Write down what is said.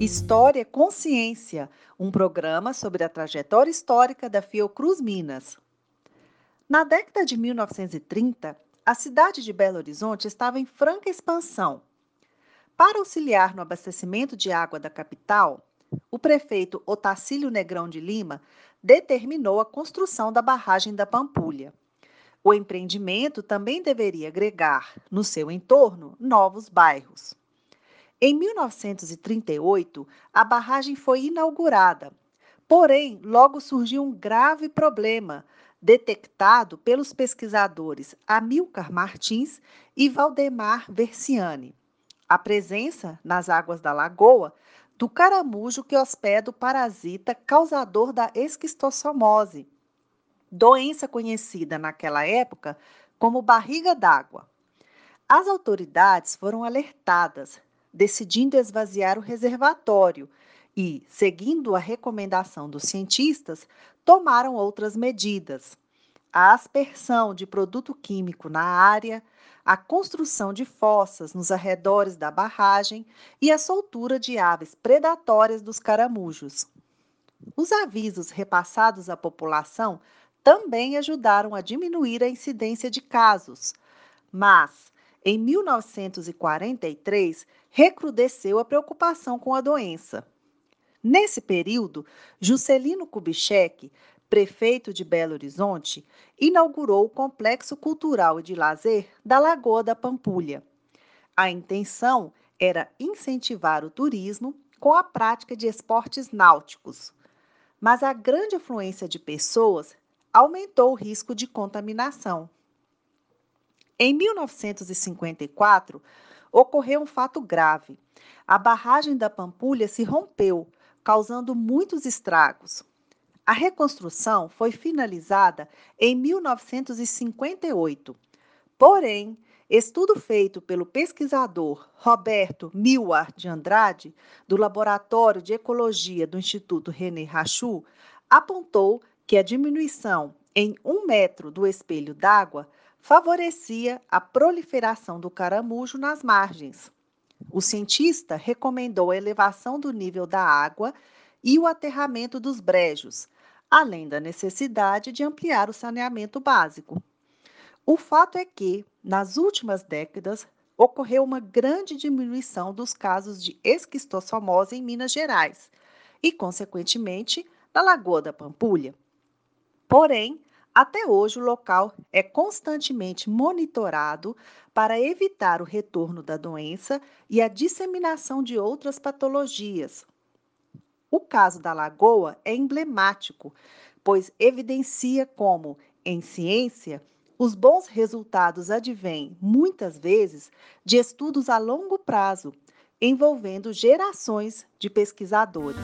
História Consciência, um programa sobre a trajetória histórica da Fiocruz Minas. Na década de 1930, a cidade de Belo Horizonte estava em franca expansão. Para auxiliar no abastecimento de água da capital, o prefeito Otacílio Negrão de Lima determinou a construção da barragem da Pampulha. O empreendimento também deveria agregar, no seu entorno, novos bairros. Em 1938, a barragem foi inaugurada, porém, logo surgiu um grave problema, detectado pelos pesquisadores Amilcar Martins e Valdemar Versiani. A presença nas águas da lagoa do caramujo que hospeda o parasita causador da esquistossomose, doença conhecida naquela época como barriga d'água. As autoridades foram alertadas, decidindo esvaziar o reservatório e, seguindo a recomendação dos cientistas, tomaram outras medidas. A aspersão de produto químico na área, a construção de fossas nos arredores da barragem e a soltura de aves predatórias dos caramujos. Os avisos repassados à população também ajudaram a diminuir a incidência de casos, mas em 1943 recrudesceu a preocupação com a doença. Nesse período, Juscelino Kubitschek prefeito de Belo Horizonte, inaugurou o Complexo Cultural e de Lazer da Lagoa da Pampulha. A intenção era incentivar o turismo com a prática de esportes náuticos. Mas a grande afluência de pessoas aumentou o risco de contaminação. Em 1954, ocorreu um fato grave. A barragem da Pampulha se rompeu, causando muitos estragos. A reconstrução foi finalizada em 1958. Porém, estudo feito pelo pesquisador Roberto Milward de Andrade, do Laboratório de Ecologia do Instituto René Rachou, apontou que a diminuição em um metro do espelho d'água favorecia a proliferação do caramujo nas margens. O cientista recomendou a elevação do nível da água e o aterramento dos brejos, além da necessidade de ampliar o saneamento básico. O fato é que, nas últimas décadas, ocorreu uma grande diminuição dos casos de esquistossomose em Minas Gerais e, consequentemente, na Lagoa da Pampulha. Porém, até hoje o local é constantemente monitorado para evitar o retorno da doença e a disseminação de outras patologias, o caso da lagoa é emblemático, pois evidencia como, em ciência, os bons resultados advêm, muitas vezes, de estudos a longo prazo, envolvendo gerações de pesquisadores.